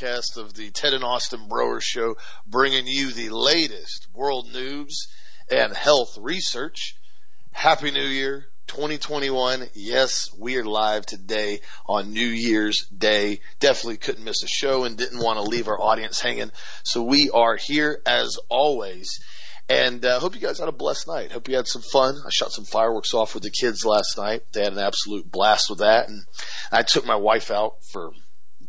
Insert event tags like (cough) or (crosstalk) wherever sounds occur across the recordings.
broadcast of the Ted and Austin Broer Show, bringing you the latest world news and health research. Happy New Year 2021. Yes, we are live today on New Year's Day. Definitely couldn't miss a show and didn't want to leave our audience hanging. So we are here as always. And uh, hope you guys had a blessed night. Hope you had some fun. I shot some fireworks off with the kids last night. They had an absolute blast with that. And I took my wife out for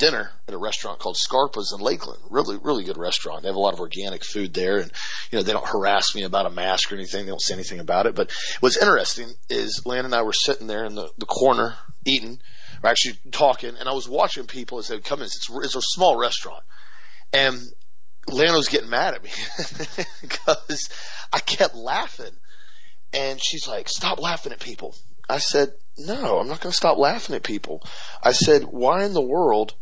dinner at a restaurant called Scarpa's in Lakeland. Really, really good restaurant. They have a lot of organic food there, and you know they don't harass me about a mask or anything. They don't say anything about it. But what's interesting is Lan and I were sitting there in the, the corner eating, or actually talking, and I was watching people as they would come in. It's, it's a small restaurant, and Lano's getting mad at me (laughs) because I kept laughing. And she's like, stop laughing at people. I said, no, I'm not going to stop laughing at people. I said, why in the world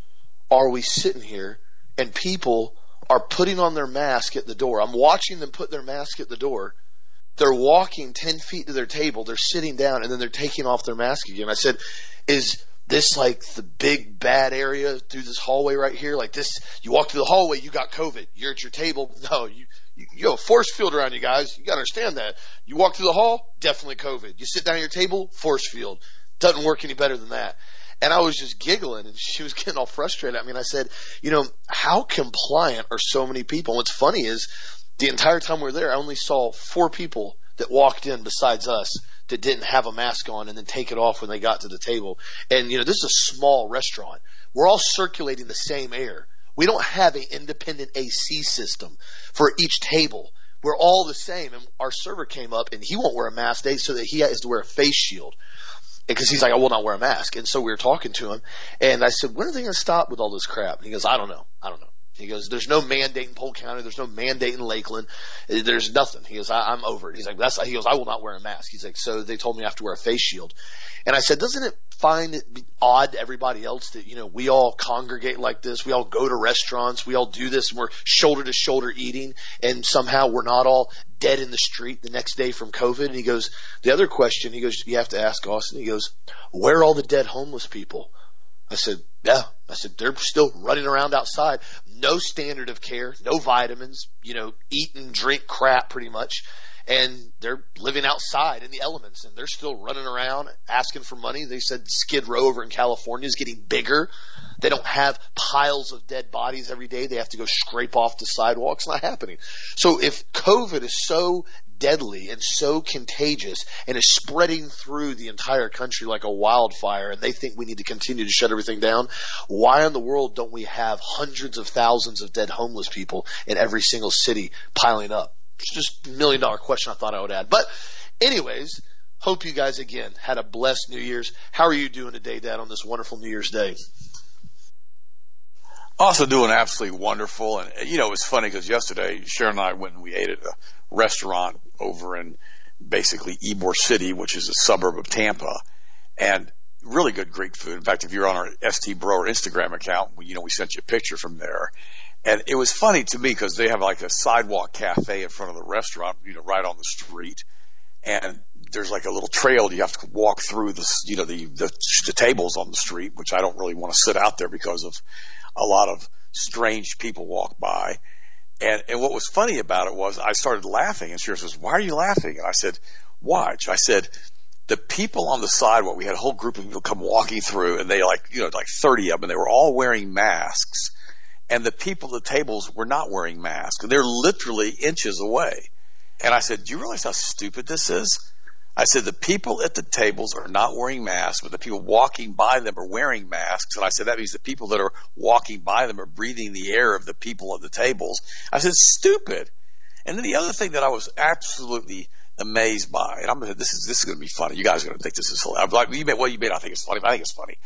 are we sitting here and people are putting on their mask at the door? I'm watching them put their mask at the door. They're walking 10 feet to their table. They're sitting down and then they're taking off their mask again. I said, is this like the big bad area through this hallway right here? Like this, you walk through the hallway, you got COVID. You're at your table. (laughs) No, you, you, have a force field around you guys. You got to understand that. You walk through the hall, definitely COVID. You sit down at your table, force field. Doesn't work any better than that. And I was just giggling and she was (laughs) getting all frustrated. I mean, I said, you know, how compliant are so many people? What's funny is the entire time we were there, I only saw four people that walked in besides us that didn't have a mask on and then take it off when they got to the table. And, you know, this is a small restaurant. We're all circulating the same air. We don't have an independent AC system for each table. We're all the same. And our server came up and he won't wear a mask today so that he has to wear a face shield. Because he's like, I will not wear a mask. And so we were talking to him and I said, when are they going to stop with all this crap? And he goes, I don't know. I don't know. He goes, there's no mandate in Polk County. There's no mandate in Lakeland. There's nothing. He goes, I, am over it. He's like, that's, he goes, I will not wear a mask. He's like, so they told me I have to wear a face shield. And I said, doesn't it find it odd to everybody else that, you know, we all congregate like this. We all go to restaurants. We all do this and we're shoulder to shoulder eating and somehow we're not all dead in the street the next day from COVID. And he goes, the other question, he goes, you have to ask Austin. He goes, where are all the dead homeless people? I said, yeah. I said, they're still running around outside. No standard of care, no vitamins, you know, eat and drink crap pretty much. And they're living outside in the elements and they're still running around asking for money. They said Skid Row over in California is getting bigger. They don't have piles of dead bodies every day. They have to go scrape off the sidewalks. Not happening. So if COVID is so deadly and so contagious and is spreading through the entire country like a wildfire and they think we need to continue to shut everything down, why in the world don't we have hundreds of thousands of dead homeless people in every single city piling up? It's just a million dollar question I thought I would add. But anyways, hope you guys again had a blessed New Year's. How are you doing today, Dad, on this wonderful New Year's Day? Also doing absolutely wonderful. And, you know, it was funny because yesterday Sharon and I went and we ate at a restaurant over in basically Ybor City, which is a suburb of Tampa. And really good Greek food. In fact, if you're on our ST Broer Instagram account, you know, we sent you a picture from there. And it was funny to me because they have like a sidewalk cafe in front of the restaurant, you know, right on the street. And there's like a little trail you have to walk through the, you know, the, the, the tables on the street, which I don't really want to sit out there because of a lot of strange people walk by. And, and what was funny about it was I started laughing and she says, why are you laughing? And I said, watch. I said, the people on the sidewalk, we had a whole group of people come walking through and they like, you know, like 30 of them, they were all wearing masks and the people at the tables were not wearing masks. They're literally inches away. And I said, do you realize how stupid this is? I said, the people at the tables are not wearing masks, but the people walking by them are wearing masks. And I said, that means the people that are walking by them are breathing the air of the people at the tables. I said, stupid. And then the other thing that I was absolutely amazed by, and I'm gonna, this is, this is going to be funny. You guys are going to think this is hilarious. Like, you may, well, you may not think it's funny, but I think it's funny,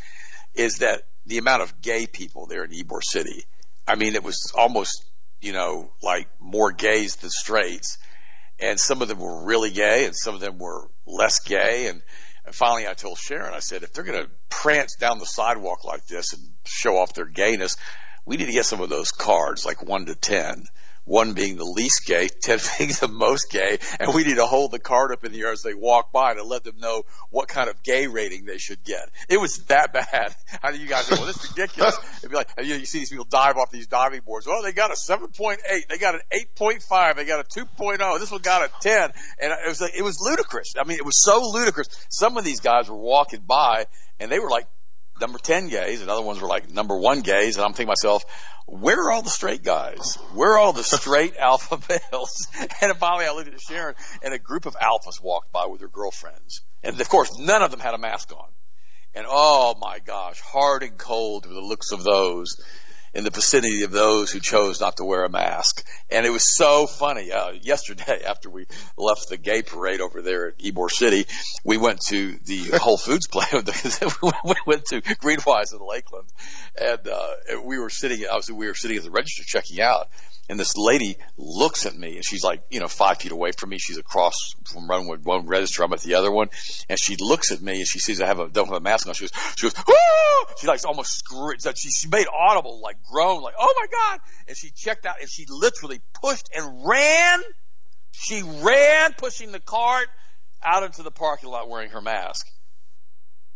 is that the amount of gay people there in Ybor City. I mean, it was almost, you know, like more gays than straights and some of them were really gay and some of them were less gay. And, and finally I told Sharon, I said, if they're going to prance down the sidewalk like this and show off their gayness, we need to get some of those cards, like one to 10, one being the least gay, (laughs) ten being the most gay, and we need to hold the card up in the air as they walk by to let them know what kind of gay rating they should get. It was that bad. (laughs) How do you guys go, well, this is ridiculous. (laughs) It'd be like, you, know, you see these people dive off these diving boards. Oh, they got a 7.8. They got an 8.5. They got a 2.0. This one got a 10. And it was like, it was ludicrous. I mean, it was so ludicrous. Some of these guys were walking by and they were like number 10 gays and other ones were like number one gays. And I'm thinking to myself, where are all the straight guys? Where are all the straight (laughs) alpha males? (laughs) And finally I looked at Sharon and a group of alphas walked by with their girlfriends. And of course, none of them had a mask on. And oh my gosh, hard and cold were the looks of those in the vicinity of those who chose not to wear a mask. And it was so funny. Uh, yesterday, (laughs) after we left the gay parade over there at Ybor City, we went to the (laughs) Whole Foods place. (laughs) we went to Greenwise in Lakeland, and uh, we were sitting. Obviously, we were sitting at the register checking out, and this lady looks at me and she's like, you know, five feet away from me. She's across from runway one register. I'm at the other one. And she looks at me and she sees I have a, don't have a mask on. She goes, she goes, Woo! she like almost screams. She, she made audible, like groan, like, oh my God. And she checked out and she literally pushed and ran. She ran pushing the cart out into the parking lot wearing her mask.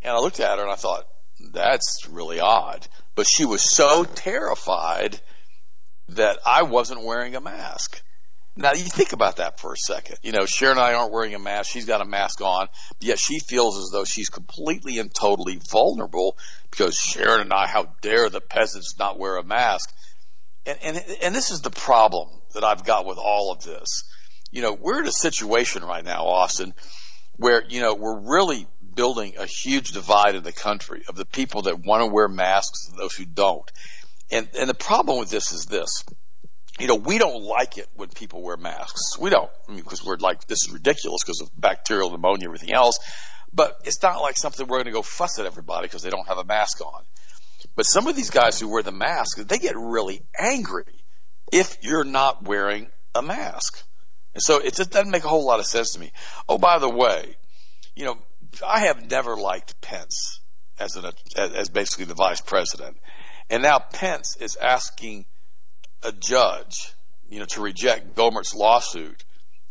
And I looked at her and I thought, that's really odd. But she was so terrified that I wasn't wearing a mask. Now you think about that for a second. You know, Sharon and I aren't wearing a mask. She's got a mask on, yet she feels as though she's completely and totally vulnerable because Sharon and I, how dare the peasants not wear a mask? And, and, and this is the problem that I've got with all of this. You know, we're in a situation right now, Austin, where, you know, we're really building a huge divide in the country of the people that want to wear masks and those who don't. And, and the problem with this is this. You know, we don't like it when people wear masks. We don't. I mean, because we're like, this is ridiculous because of bacterial pneumonia and everything else. But it's not like something we're going to go fuss at everybody because they don't have a mask on. But some of these guys who wear the mask, they get really angry if you're not wearing a mask. And so it just doesn't make a whole lot of sense to me. Oh, by the way, you know, I have never liked Pence as an, as basically the vice president. And now Pence is asking a judge, you know, to reject Gohmert's lawsuit,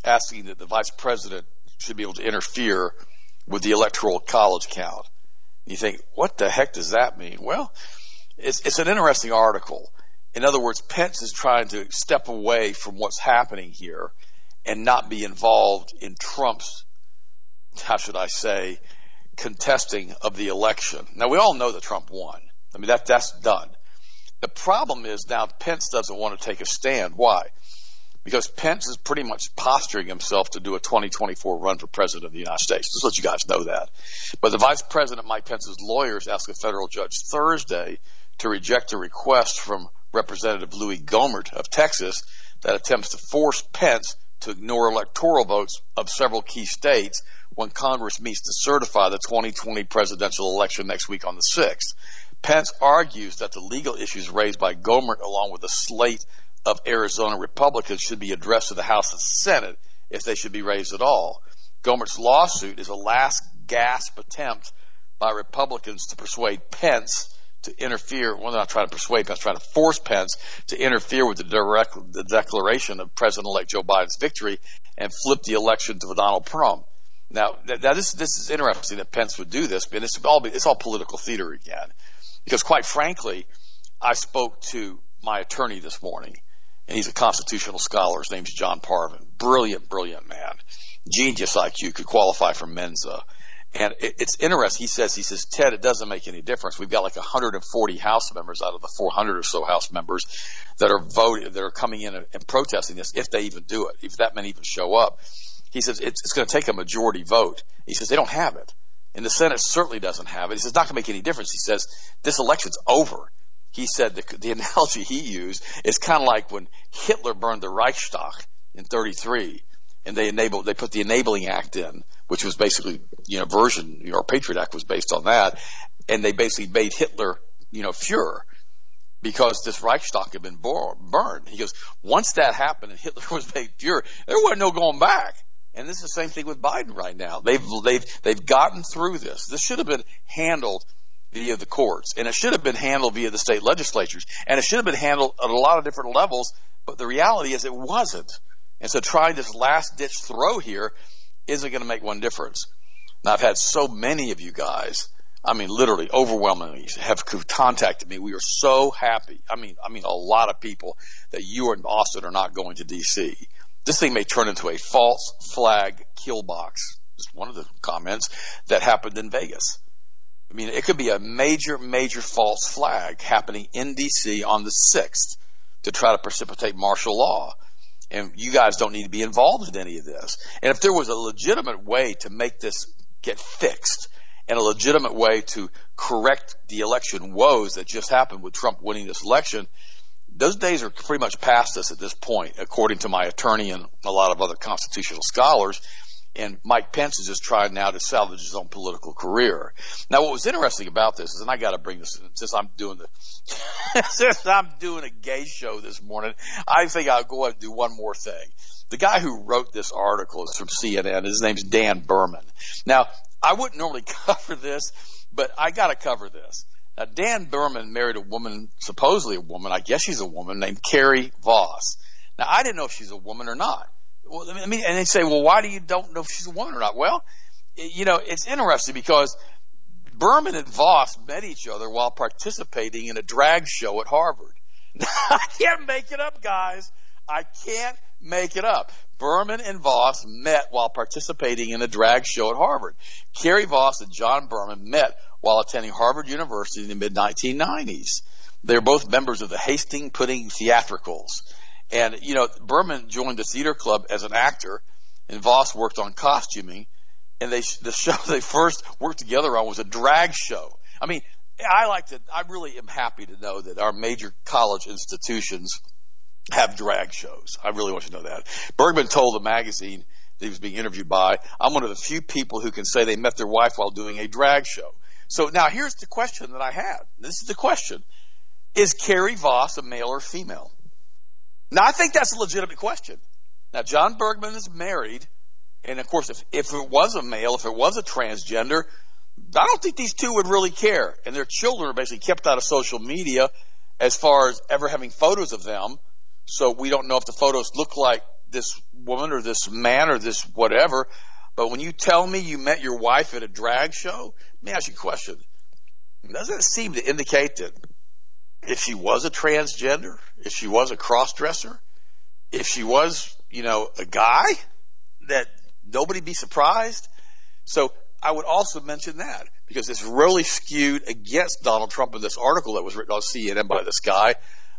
asking that the vice president should be able to interfere with the electoral college count. You think, what the heck does that mean? Well, it's, it's an interesting article. In other words, Pence is trying to step away from what's happening here and not be involved in Trump's, how should I say, contesting of the election. Now, we all know that Trump won. I mean, that, that's done. The problem is now Pence doesn't want to take a stand. Why? Because Pence is pretty much posturing himself to do a 2024 run for president of the United States. Just let you guys know that. But the vice president, Mike Pence's lawyers, asked a federal judge Thursday to reject a request from Representative Louie Gohmert of Texas that attempts to force Pence to ignore electoral votes of several key states when Congress meets to certify the 2020 presidential election next week on the 6th. Pence argues that the legal issues raised by Gohmert along with a slate of Arizona Republicans should be addressed to the House and Senate if they should be raised at all. Gohmert's lawsuit is a last gasp attempt by Republicans to persuade Pence to interfere. Well, they're not trying to persuade Pence, trying to force Pence to interfere with the, direct, the declaration of President-elect Joe Biden's victory and flip the election to Donald Trump. Now, now this this is interesting that Pence would do this, but it's all it's all political theater again. Because quite frankly, I spoke to my attorney this morning, and he's a constitutional scholar. His name's John Parvin. Brilliant, brilliant man. Genius IQ, could qualify for Mensa. And it's interesting. He says, he says, Ted, it doesn't make any difference. We've got like 140 House members out of the 400 or so House members that are voting, that are coming in and, protesting this, if they even do it, if that many even show up. He says it's, it's going to take a majority vote. He says they don't have it. And the Senate certainly doesn't have it. He says it's not going to make any difference. He says this election's over. He said the, the analogy he used is kind of like when Hitler burned the Reichstag in 33 and they enabled, they put the Enabling Act in, which was basically, you know, version, you know, Patriot Act was based on that. And they basically made Hitler, you know, Fuhrer because this Reichstag had been burned. He goes, once that happened and Hitler (laughs) was made Fuhrer, there wasn't no going back. And this is the same thing with Biden right now. They've they've they've gotten through this. This should have been handled via the courts, and it should have been handled via the state legislatures, and it should have been handled at a lot of different levels. But the reality is, it wasn't. And so, trying this last ditch throw here isn't going to make one difference. Now, I've had so many of you guys. I mean, literally, overwhelmingly, have contacted me. We are so happy. I mean, I mean, a lot of people that you and Austin are not going to D.C. This thing may turn into a false flag kill box. Just one of the comments that happened in Vegas. I mean, it could be a major, major false flag happening in D.C. on the 6th to try to precipitate martial law. And you guys don't need to be involved in any of this. And if there was a legitimate way to make this get fixed and a legitimate way to correct the election woes that just happened with Trump winning this election, those days are pretty much past us at this point, according to my attorney and a lot of other constitutional scholars and Mike Pence is just trying now to salvage his own political career. Now, what was interesting about this is, and I got to bring this in, since I'm doing the (laughs) since I'm doing a gay show this morning, I think I'll go ahead and do one more thing. The guy who wrote this article is from CNN. His name's Dan Berman. Now, I wouldn't normally (laughs) cover this, but I got to cover this. Now, Dan Berman married a woman, supposedly a woman, I guess she's a woman, named Carrie Voss. Now, I didn't know if she's a woman or not. Well, I mean, and they say, well, why do you don't know if she's a woman or not? Well, you know, it's interesting because Berman and Voss met each other while participating in a drag show at Harvard. (laughs) I can't make it up, guys. I can't make it up. Berman and Voss met while participating in a drag show at Harvard. Carrie Voss and John Berman met while attending Harvard University in the mid 1990s. They're both members of the Hastings Pudding Theatricals. And, you know, Berman joined the theater club as an actor, and Voss worked on costuming. And they, the show they first worked together on was a drag show. I mean, I like to, I really am happy to know that our major college institutions have drag shows. I really want you to know that. Bergman told the magazine that he was being interviewed by, I'm one of the few people who can say they met their wife while doing a drag show. So now here's the question that I have. This is the question. Is Carrie Voss a male or female? Now, I think that's a legitimate question. Now, John Bergman is married, and of course, if, if it was a male, if it was a transgender, I don't think these two would really care. And their children are basically kept out of social media as far as ever having photos of them. So we don't know if the photos look like this woman or this man or this whatever. But when you tell me you met your wife at a drag show, let me ask you a question. Doesn't it seem to indicate that if she was a transgender, if she was a cross dresser, if she was, you know, a guy, that nobody be surprised. So I would also mention that because it's really skewed against Donald Trump in this article that was written on CNN by this guy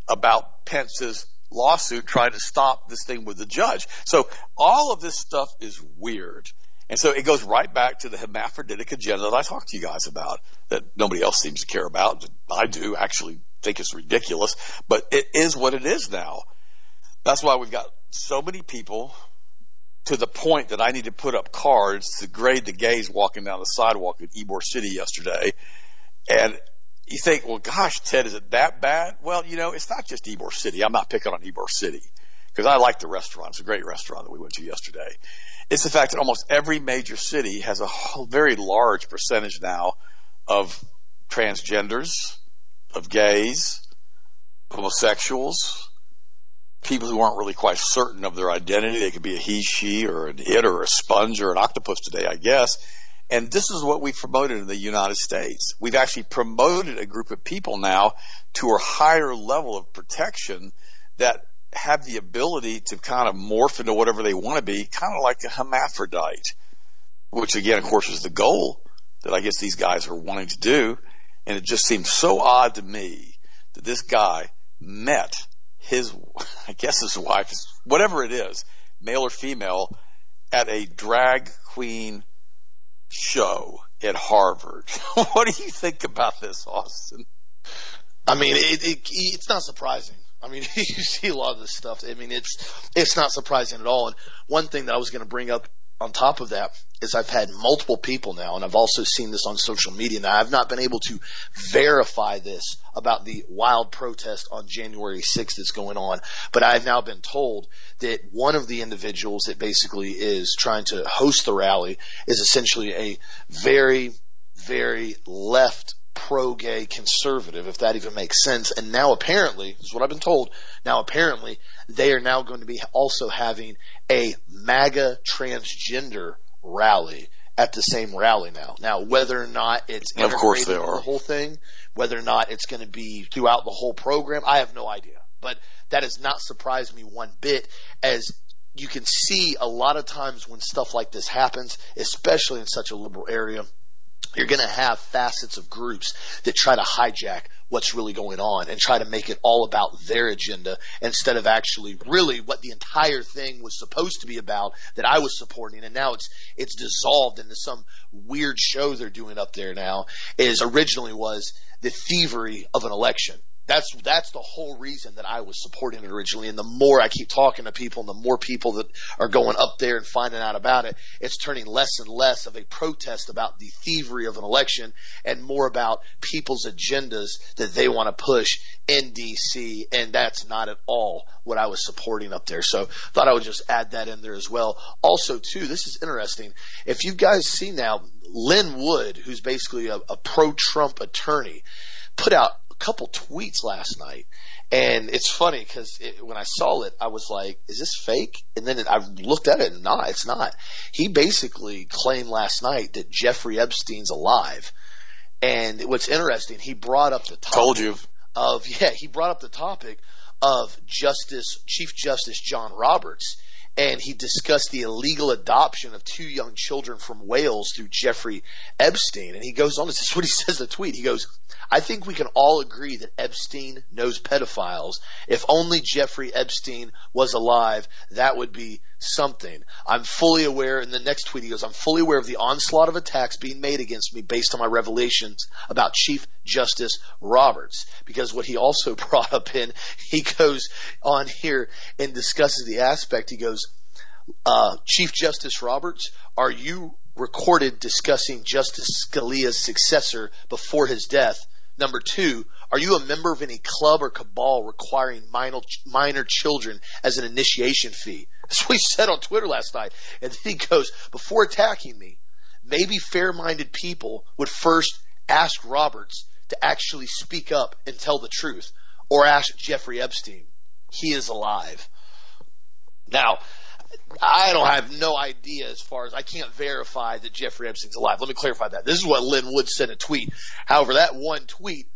about Pence's lawsuit trying to stop this thing with the judge. So all of this stuff is weird. And so it goes right back to the hermaphroditic agenda that I talked to you guys about that nobody else seems to care about. I do actually think it's ridiculous, but it is what it is now. That's why we've got so many people to the point that I need to put up cards to grade the gays walking down the sidewalk at Ybor City yesterday. And you think, well, gosh, Ted, is it that bad? Well, you know, it's not just Ybor City. I'm not picking on Ybor City because I like the restaurant. It's a great restaurant that we went to yesterday. It's the fact that almost every major city has a very large percentage now of transgenders, of gays, homosexuals, people who aren't really quite certain of their identity. They could be a he, she, or an it, or a sponge, or an octopus today, I guess. And this is what we've promoted in the United States. We've actually promoted a group of people now to a higher level of protection that have the ability to kind of morph into whatever they want to be, kind of like a hermaphrodite, which again, of course, is the goal that I guess these guys are wanting to do. And it just seems so odd to me that this guy met his, I guess his wife, whatever it is, male or female, at a drag queen show at Harvard. (laughs) what do you think about this, Austin? I mean, it, it, it's not surprising. I mean, (laughs) you see a lot of this stuff. I mean, it's it's not surprising at all. And one thing that I was going to bring up on top of that is I've had multiple people now, and I've also seen this on social media. Now, I've not been able to verify this about the wild protest on January 6th that's going on, but I've now been told that one of the individuals that basically is trying to host the rally is essentially a very, very left pro-gay conservative, if that even makes sense. And now apparently, this is what I've been told, now apparently they are now going to be also having a MAGA transgender rally at the same rally now. Now, whether or not it's of course they are. the whole thing, whether or not it's going to be throughout the whole program, I have no idea. But that has not surprised me one bit as you can see a lot of times when stuff like this happens, especially in such a liberal area, you're going to have facets of groups that try to hijack what's really going on and try to make it all about their agenda instead of actually really what the entire thing was supposed to be about that I was supporting. And now it's it's dissolved into some weird show they're doing up there now is originally was the thievery of an election that's that's the whole reason that I was supporting it originally. And the more I keep talking to people, and the more people that are going up there and finding out about it, it's turning less and less of a protest about the thievery of an election, and more about people's agendas that they want to push in DC. And that's not at all what I was supporting up there. So thought I would just add that in there as well. Also, too, this is interesting. If you guys see now, Lin Wood, who's basically a, a pro-Trump attorney, put out couple tweets last night. And it's funny because it, when I saw it, I was like, is this fake? And then it, I looked at it and nah, it's not. He basically claimed last night that Jeffrey Epstein's alive. And what's interesting, he brought up the topic. Told you. Of, yeah, he brought up the topic of Justice, Chief Justice John Roberts and he discussed the illegal adoption of two young children from Wales through Jeffrey Epstein. And he goes on, this is what he (laughs) says in the tweet. He goes, I think we can all agree that Epstein knows pedophiles. If only Jeffrey Epstein was alive, that would be something. I'm fully aware, in the next tweet he goes, I'm fully aware of the onslaught of attacks being made against me based on my revelations about Chief Justice Roberts. Because what he also (laughs) brought up in, he goes on here and discusses the aspect, he goes, uh, Chief Justice Roberts, are you recorded discussing Justice Scalia's successor before his death? Number two, are you a member of any club or cabal requiring minor, minor children as an initiation fee? That's what he said on Twitter last night. And then he goes, before attacking me, maybe fair-minded people would first ask Roberts to actually speak up and tell the truth, or ask Jeffrey Epstein. He is alive. Now, I don't have no idea as far as I can't verify that Jeffrey Epstein's alive. Let me clarify that. This is what Lin Wood said in a tweet. However, that one tweet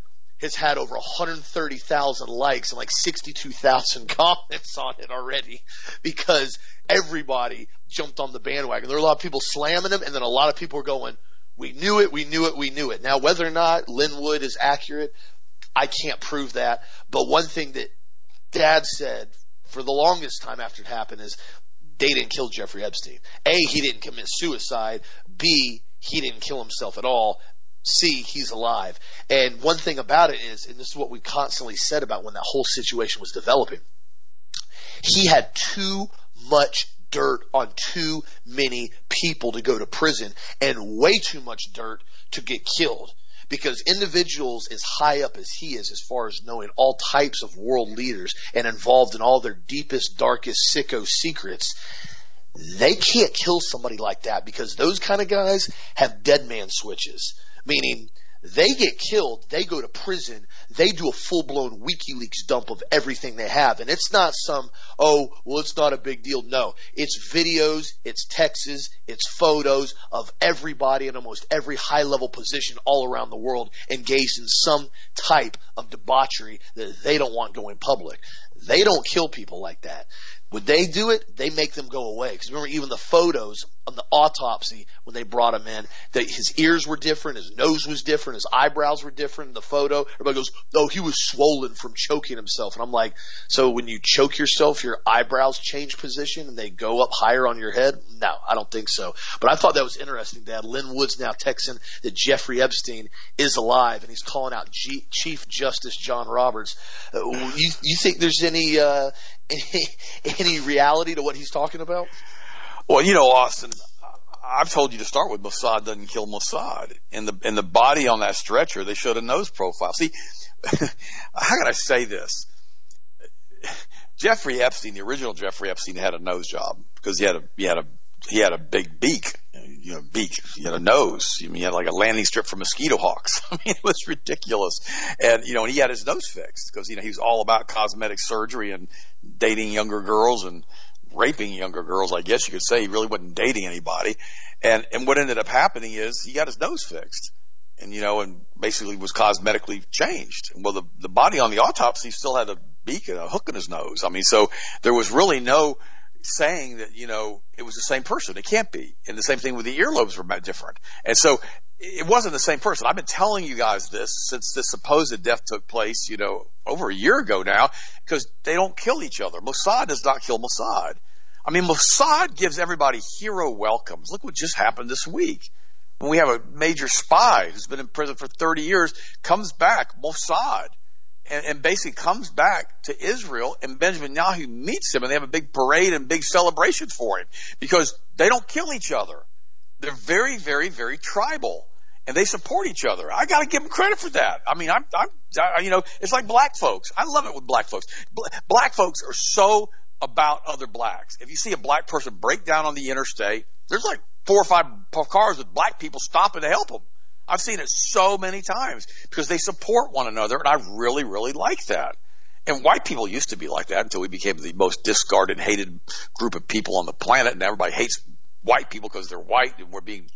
has had over 130,000 likes and like 62,000 (laughs) comments on it already because everybody jumped on the bandwagon. There are a lot of people slamming him and then a lot of people are going, we knew it, we knew it, we knew it. Now, whether or not Lin Wood is accurate, I can't prove that. But one thing that dad said for the longest time after it happened is they didn't kill Jeffrey Epstein. A, he didn't commit suicide. B, he didn't kill himself at all. C, he's alive. And one thing about it is, and this is what we constantly said about when that whole situation was developing, he had too much dirt on too many people to go to prison and way too much dirt to get killed because individuals as high up as he is, as far as knowing all types of world leaders and involved in all their deepest, darkest sicko secrets, they can't kill somebody like that because those kind of guys have dead man switches. Meaning, they get killed, they go to prison, they do a full blown WikiLeaks dump of everything they have. And it's not some, oh, well, it's not a big deal. No. It's videos, it's texts, it's photos of everybody in almost every high level position all around the world engaged in some type of debauchery that they don't want going public. They don't kill people like that. Would they do it? They make them go away. Because remember, even the photos on the autopsy when they brought him in, that his ears were different, his nose was different, his eyebrows were different in the photo. Everybody goes, "Oh, he was swollen from choking himself." And I'm like, so when you choke yourself, your eyebrows change position and they go up higher on your head? No, I don't think so. But I thought that was interesting. Dad, Lin Wood's now texting that Jeffrey Epstein is alive, and he's calling out G- Chief Justice John Roberts. Uh, you, you think there's any uh, any, (laughs) any reality to what he's talking about? Well, you know, Austin, I've told you to start with Mossad doesn't kill Mossad. In the in the body on that stretcher, they showed a nose profile. See, (laughs) how can I say this? Jeffrey Epstein, the original Jeffrey Epstein, had a nose job because he had a he had a he had a big beak. you know, beak, you know, nose. I mean, he had like a landing strip for mosquito hawks. (laughs) I mean, it was ridiculous. And, you know, and he had his nose fixed because, you know, he was all about cosmetic surgery and dating younger girls and raping younger girls, I guess you could say. He really wasn't dating anybody. And, and what ended up happening is he got his nose fixed and, you know, and basically was cosmetically changed. Well, the, the body on the autopsy still had a beak and a hook in his nose. I mean, so there was really no, saying that, you know, it was the same person. It can't be. And the same thing with the earlobes were different. And so it wasn't the same person. I've been telling you guys this since this supposed death took place, you know, over a year ago now, because they don't kill each other. Mossad does not kill Mossad. I mean, Mossad gives everybody hero welcomes. Look what just happened this week. When we have a major spy who's been in prison for 30 years, comes back, Mossad and, and basically comes back to Israel and Benjamin Netanyahu meets him and they have a big parade and big celebration for him because they don't kill each other. They're very, very, very tribal and they support each other. I got to give them credit for that. I mean, I'm, I'm, I, you know, it's like black folks. I love it with black folks. Black folks are so about other blacks. If you see a black person break down on the interstate, there's like four or five cars with black people stopping to help them. I've seen it so many times because they support one another, and I really, really like that. And white people used to be like that until we became the most discarded, hated group of people on the planet, and everybody hates white people because they're white, and we're being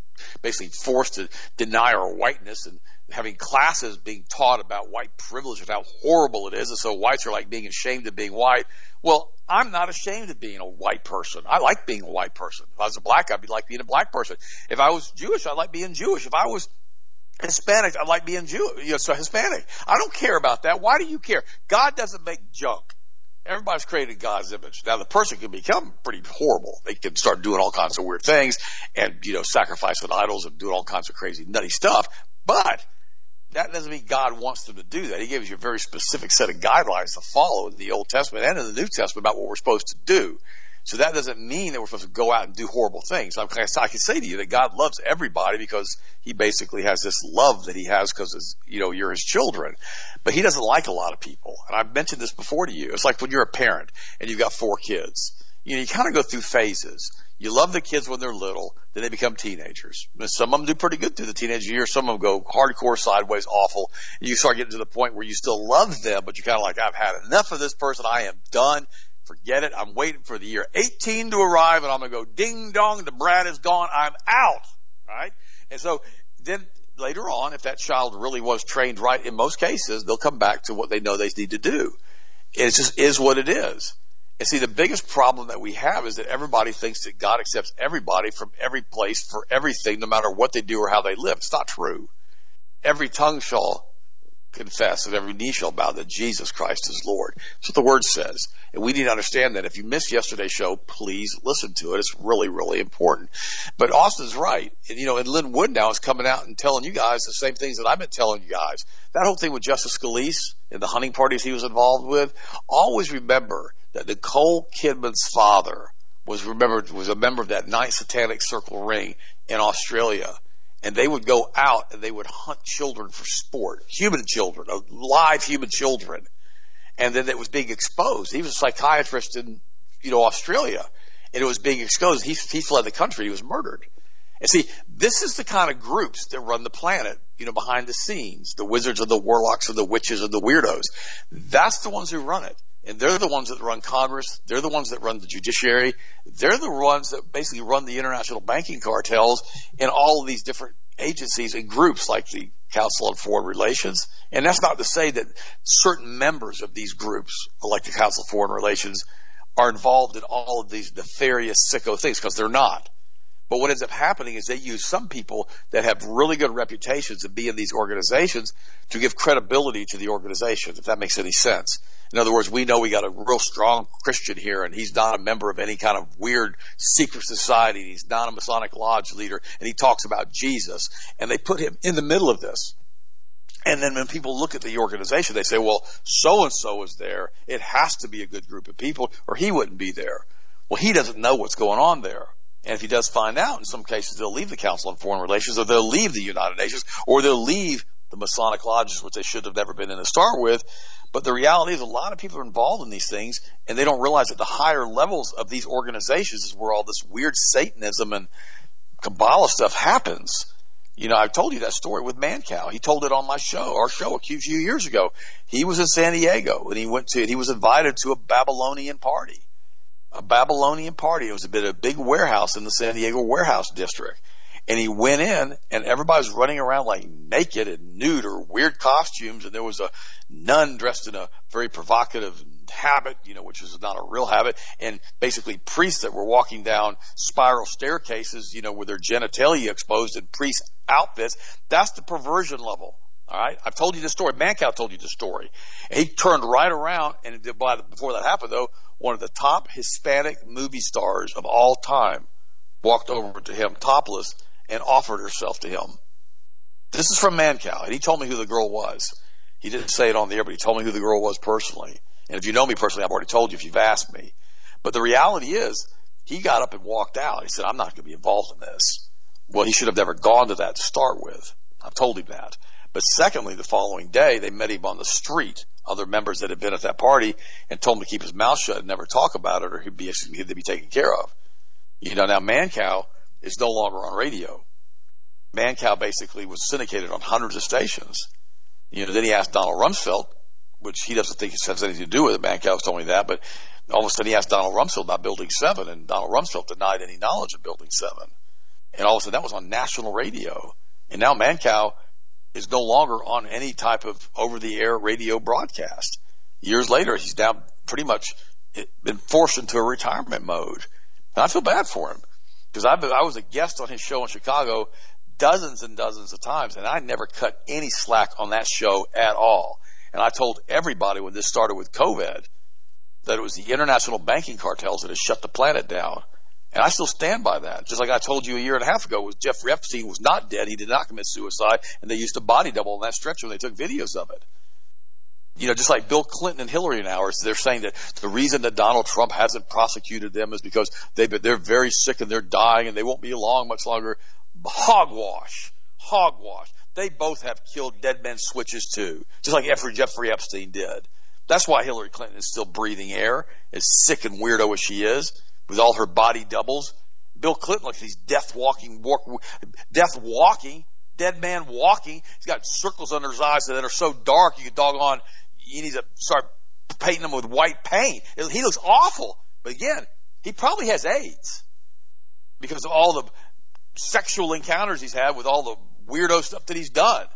basically forced to deny our whiteness and having classes being taught about white privilege and how horrible it is, and so whites are like being ashamed of being white. Well, I'm not ashamed of being a white person. I like being a white person. If I was a black, I'd be like being a black person. If I was Jewish, I like being Jewish. If I was Hispanic, I like being Jew, you know, so Hispanic. I don't care about that. Why do you care? God doesn't make junk. Everybody's created God's image. Now the person can become pretty horrible. They can start doing all kinds of weird things and, you know, sacrificing idols and doing all kinds of crazy nutty stuff. But that doesn't mean God wants them to do that. He gives you a very specific set of guidelines to follow in the Old Testament and in the New Testament about what we're supposed to do. So that doesn't mean that we're supposed to go out and do horrible things. I can say to you that God loves everybody because He basically has this love that He has because you know you're His children, but He doesn't like a lot of people. And I've mentioned this before to you. It's like when you're a parent and you've got four kids. You know, you kind of go through phases. You love the kids when they're little, then they become teenagers. Some of them do pretty good through the teenage years. Some of them go hardcore sideways, awful. And you start getting to the point where you still love them, but you're kind of like, I've had enough of this person. I am done. Forget it. I'm waiting for the year 18 to arrive and I'm going to go ding dong. The brat is gone. I'm out. Right? And so then later on, if that child really was trained right in most cases, they'll come back to what they know they need to do. It just is what it is. And see, the biggest problem that we have is that everybody thinks that God accepts everybody from every place for everything, no matter what they do or how they live. It's not true. Every tongue shall confess and every knee shall bow that Jesus Christ is Lord. That's what the word says. And we need to understand that. If you missed yesterday's show, please listen to it. It's really, really important. But Austin's right. And, you know, and Lin Wood now is coming out and telling you guys the same things that I've been telling you guys. That whole thing with Justice Scalise and the hunting parties he was involved with, always remember that Nicole Kidman's father was remembered was a member of that Ninth Satanic Circle ring in Australia and they would go out and they would hunt children for sport, human children, uh, live human children. And then it was being exposed. He was a psychiatrist in, you know, Australia and it was being exposed. He, he fled the country. He was murdered. And see, this is the kind of groups that run the planet, you know, behind the scenes. The wizards and the warlocks and the witches and the weirdos. That's the ones who run it. And they're the ones that run Congress. They're the ones that run the judiciary. They're the ones that basically run the international banking cartels and all of these different agencies and groups like the Council on Foreign Relations. And that's not to say that certain members of these groups, like the Council on Foreign Relations, are involved in all of these nefarious sicko things because they're not. But what ends up happening is they use some people that have really good reputations to be in these organizations to give credibility to the organization, if that makes any sense. In other words, we know we got a real strong Christian here and he's not a member of any kind of weird secret society. He's not a Masonic Lodge leader and he talks about Jesus and they put him in the middle of this. And then when people look at the organization, they say, well, so and so is there. It has to be a good group of people or he wouldn't be there. Well, he doesn't know what's going on there. And if he does find out, in some cases, they'll leave the Council on Foreign Relations or they'll leave the United Nations or they'll leave the Masonic lodges, which they should have never been in to start with. But the reality is a lot of people are involved in these things and they don't realize that the higher levels of these organizations is where all this weird Satanism and Kabbalah stuff happens. You know, I've told you that story with Mancow. He told it on my show, our show a few years ago. He was in San Diego and he went to, he was invited to a Babylonian party. A Babylonian party. It was a bit of a big warehouse in the San Diego warehouse district. And he went in and everybody was running around like naked and nude or weird costumes. And there was a nun dressed in a very provocative habit, you know, which is not a real habit, and basically priests that were walking down spiral staircases, you know, with their genitalia exposed in priest outfits. That's the perversion level. All right, I've told you the story. Mancow told you the story. And he turned right around, and before that happened, though, one of the top Hispanic movie stars of all time walked over to him topless and offered herself to him. This is from Mancow, and he told me who the girl was. He didn't say it on the air, but he told me who the girl was personally. And if you know me personally, I've already told you if you've asked me. But the reality is, he got up and walked out. He said, I'm not going to be involved in this. Well, he should have never gone to that to start with. I've told him that. But secondly, the following day, they met him on the street, other members that had been at that party, and told him to keep his mouth shut and never talk about it or he'd be, he'd be taken care of. You know, now Mancow is no longer on radio. Mancow basically was syndicated on hundreds of stations. You know, then he asked Donald Rumsfeld, which he doesn't think has anything to do with it. Mancow told me that, but all of a sudden he asked Donald Rumsfeld about Building 7, and Donald Rumsfeld denied any knowledge of Building 7. And all of a sudden that was on national radio. And now Mancow is no longer on any type of over-the-air radio broadcast. Years later, he's now pretty much eh, been forced into a retirement mode. And I feel bad for him because I was a guest on his show in Chicago dozens and dozens of times, and I never cut any slack on that show at all. And I told everybody when this started with COVID that it was the international banking cartels that had shut the planet down. And I still stand by that. Just like I told you a year and a half ago, was Jeffrey Epstein was not dead. He did not commit suicide, and they used a body double on that stretcher, and they took videos of it. You know, just like Bill Clinton and Hillary now, they're saying that the reason that Donald Trump hasn't prosecuted them is because they they're very sick and they're dying and they won't be along much longer. Hogwash, hogwash. They both have killed dead men switches too, just like Jeffrey Epstein did. That's why Hillary Clinton is still breathing air, as sick and weirdo as she is, with all her body doubles. Bill Clinton looks like he's death walking, walk, death walking, dead man walking. He's got circles under his eyes that are so dark you can doggone, you need to start painting them with white paint. He looks awful. But again, he probably has AIDS because of all the sexual encounters he's had with all the weirdo stuff that he's done.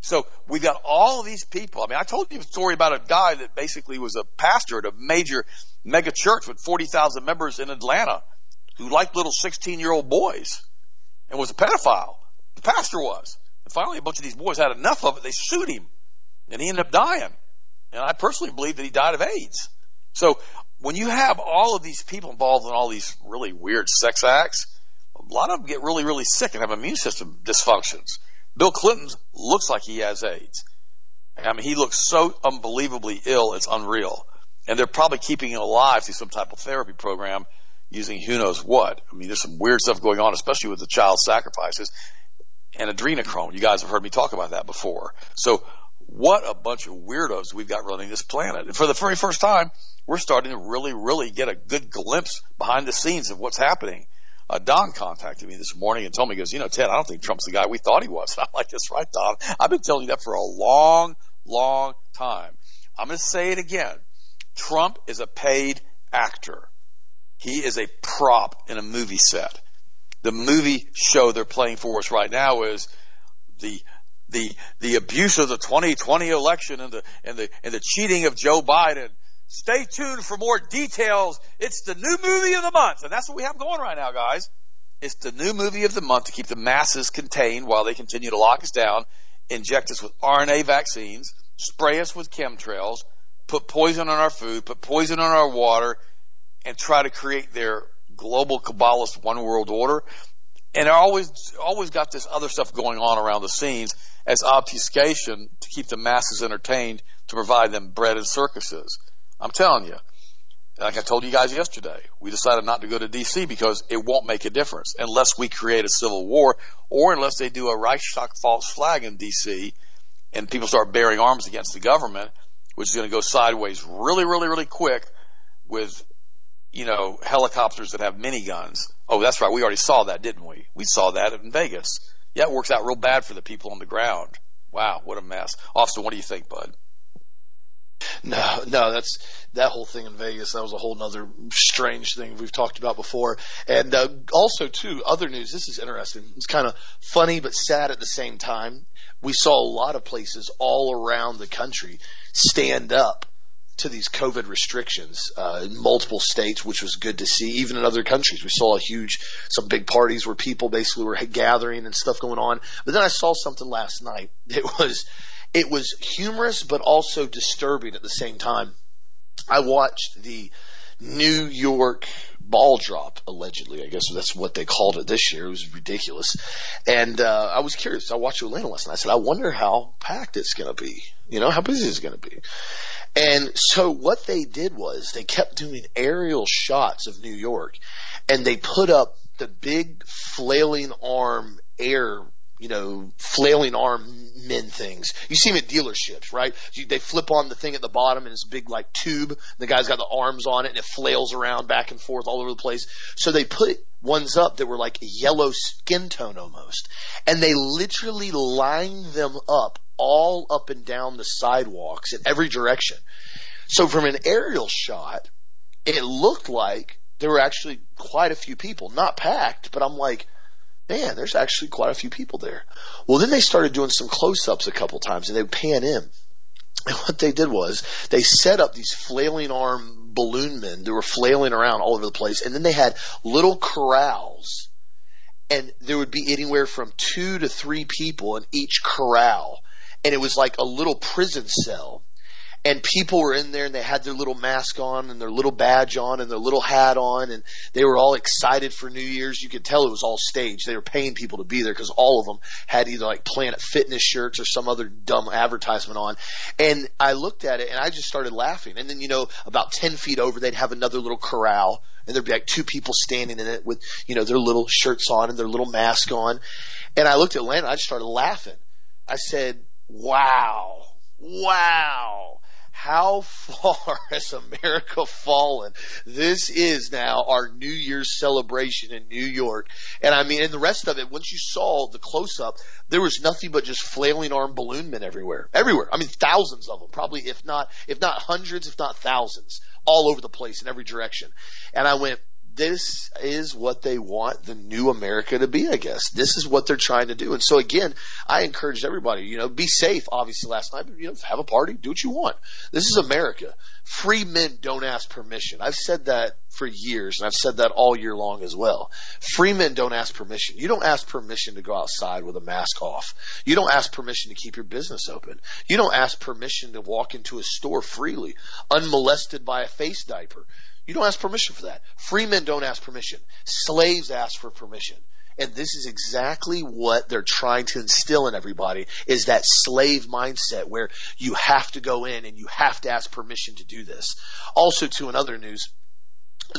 So we've got all these people. I mean, I told you a story about a guy that basically was a pastor at a major mega church with 40,000 members in Atlanta who liked little 16 year old boys and was a pedophile. The pastor was. And finally, a bunch of these boys had enough of it. They sued him and he ended up dying. And I personally believe that he died of AIDS. So when you have all of these people involved in all these really weird sex acts, a lot of them get really, really sick and have immune system dysfunctions. Bill Clinton looks like he has AIDS. I mean, he looks so unbelievably ill, it's unreal. And they're probably keeping him alive through some type of therapy program using who knows what. I mean, there's some weird stuff going on, especially with the child sacrifices and adrenochrome. You guys have heard me talk about that before. So what a bunch of weirdos we've got running this planet. And for the very first time, we're starting to really, really get a good glimpse behind the scenes of what's happening uh, Don contacted me this morning and told me, he goes, you know, Ted, I don't think Trump's the guy we thought he was. And (laughs) I'm like, that's right, Don. I've been telling you that for a long, long time. I'm going to say it again. Trump is a paid actor. He is a prop in a movie set. The movie show they're playing for us right now is the the the abuse of the 2020 election and the and the and the cheating of Joe Biden Stay tuned for more details. It's the new movie of the month. And that's what we have going right now, guys. It's the new movie of the month to keep the masses contained while they continue to lock us down, inject us with RNA vaccines, spray us with chemtrails, put poison on our food, put poison on our water, and try to create their global Kabbalist one world order. And they're always, always got this other stuff going on around the scenes as obfuscation to keep the masses entertained to provide them bread and circuses. I'm telling you, like I told you guys yesterday, we decided not to go to DC because it won't make a difference unless we create a civil war or unless they do a Reichstag false flag in DC and people start bearing arms against the government, which is going to go sideways really, really, really quick with you know, helicopters that have miniguns. Oh, that's right. We already saw that, didn't we? We saw that in Vegas. Yeah, it works out real bad for the people on the ground. Wow, what a mess. Austin, what do you think, bud? No, no, that's that whole thing in Vegas. That was a whole other strange thing we've talked about before. And uh, also, too, other news. This is interesting. It's kind of funny but sad at the same time. We saw a lot of places all around the country stand up to these COVID restrictions uh, in multiple states, which was good to see. Even in other countries, we saw a huge, some big parties where people basically were gathering and stuff going on. But then I saw something last night. (laughs) It was, it was humorous but also disturbing at the same time. I watched the New York ball drop, allegedly. I guess that's what they called it this year. It was ridiculous. And uh, I was curious. I watched Atlanta last night. I said, I wonder how packed it's going to be. You know, how busy it's going to be. And so what they did was they kept doing aerial shots of New York and they put up the big flailing arm air you know, flailing arm men things. You see them at dealerships, right? They flip on the thing at the bottom and it's a big like tube. The guy's got the arms on it and it flails around back and forth all over the place. So they put ones up that were like yellow skin tone almost. And they literally lined them up all up and down the sidewalks in every direction. So from an aerial shot, it looked like there were actually quite a few people, not packed, but I'm like, man, there's actually quite a few people there. Well, then they started doing some close-ups a couple times and they would pan in. And what they did was they set up these flailing arm balloon men that were flailing around all over the place. And then they had little corrals and there would be anywhere from two to three people in each corral. And it was like a little prison cell and people were in there and they had their little mask on and their little badge on and their little hat on and they were all excited for New Year's. You could tell it was all staged. They were paying people to be there because all of them had either like Planet Fitness shirts or some other dumb advertisement on. And I looked at it and I just started laughing. And then, you know, about 10 feet over, they'd have another little corral and there'd be like two people standing in it with, you know, their little shirts on and their little mask on. And I looked at Lana and I just started laughing. I said, wow, wow how far (laughs) has America fallen? This is now our New Year's celebration in New York. And I mean, and the rest of it, once you saw the close up, there was nothing but just flailing arm balloon men everywhere. Everywhere. I mean, thousands of them, probably if not, if not hundreds, if not thousands, all over the place in every direction. And I went, this is what they want the new America to be, I guess. This is what they're trying to do. And so again, I encourage everybody, you know, be safe, obviously last night, but you know, have a party, do what you want. This is America. Free men don't ask permission. I've said that for years and I've said that all year long as well. Free men don't ask permission. You don't ask permission to go outside with a mask off. You don't ask permission to keep your business open. You don't ask permission to walk into a store freely, unmolested by a face diaper. You don't ask permission for that. Free men don't ask permission. Slaves ask for permission. And this is exactly what they're trying to instill in everybody is that slave mindset where you have to go in and you have to ask permission to do this. Also to another news,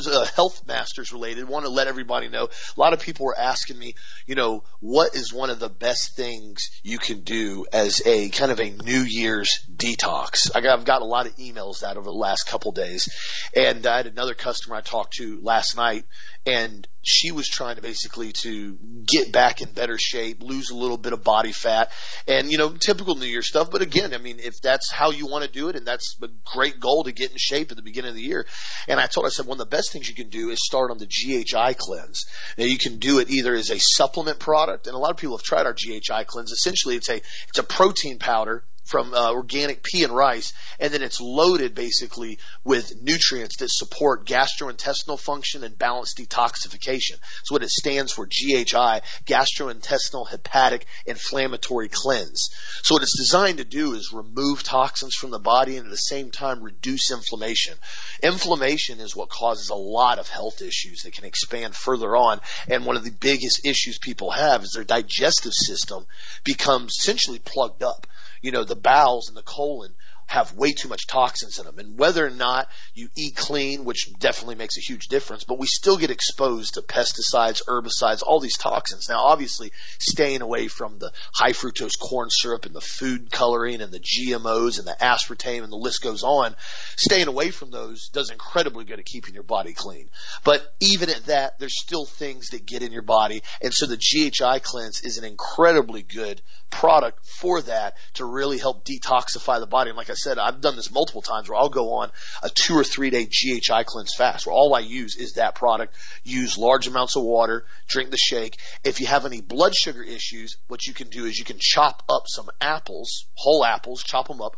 uh, health masters related. Want to let everybody know. A lot of people were asking me, you know, what is one of the best things you can do as a kind of a New Year's detox? I got, I've got a lot of emails that over the last couple days, and I had another customer I talked to last night, and she was trying to basically to get back in better shape, lose a little bit of body fat, and you know, typical New Year stuff. But again, I mean, if that's how you want to do it, and that's a great goal to get in shape at the beginning of the year. And I told her, I said, one of the best things you can do is start on the GHI cleanse. Now you can do it either as a supplement product, and a lot of people have tried our GHI cleanse. Essentially, it's a it's a protein powder from uh, organic pea and rice, and then it's loaded basically with nutrients that support gastrointestinal function and balanced detoxification. So what it stands for, GHI, gastrointestinal hepatic inflammatory cleanse. So what it's designed to do is remove toxins from the body and at the same time reduce inflammation. Inflammation is what causes a lot of health issues that can expand further on, and one of the biggest issues people have is their digestive system becomes essentially plugged up you know, the bowels and the colon have way too much toxins in them. And whether or not you eat clean, which definitely makes a huge difference, but we still get exposed to pesticides, herbicides, all these toxins. Now, obviously, staying away from the high fructose corn syrup and the food coloring and the GMOs and the aspartame and the list goes on, staying away from those does incredibly good at keeping your body clean. But even at that, there's still things that get in your body. And so the GHI cleanse is an incredibly good product for that to really help detoxify the body. And like I said, I've done this multiple times where I'll go on a two or three day GHI cleanse fast where all I use is that product. Use large amounts of water, drink the shake. If you have any blood sugar issues, what you can do is you can chop up some apples, whole apples, chop them up,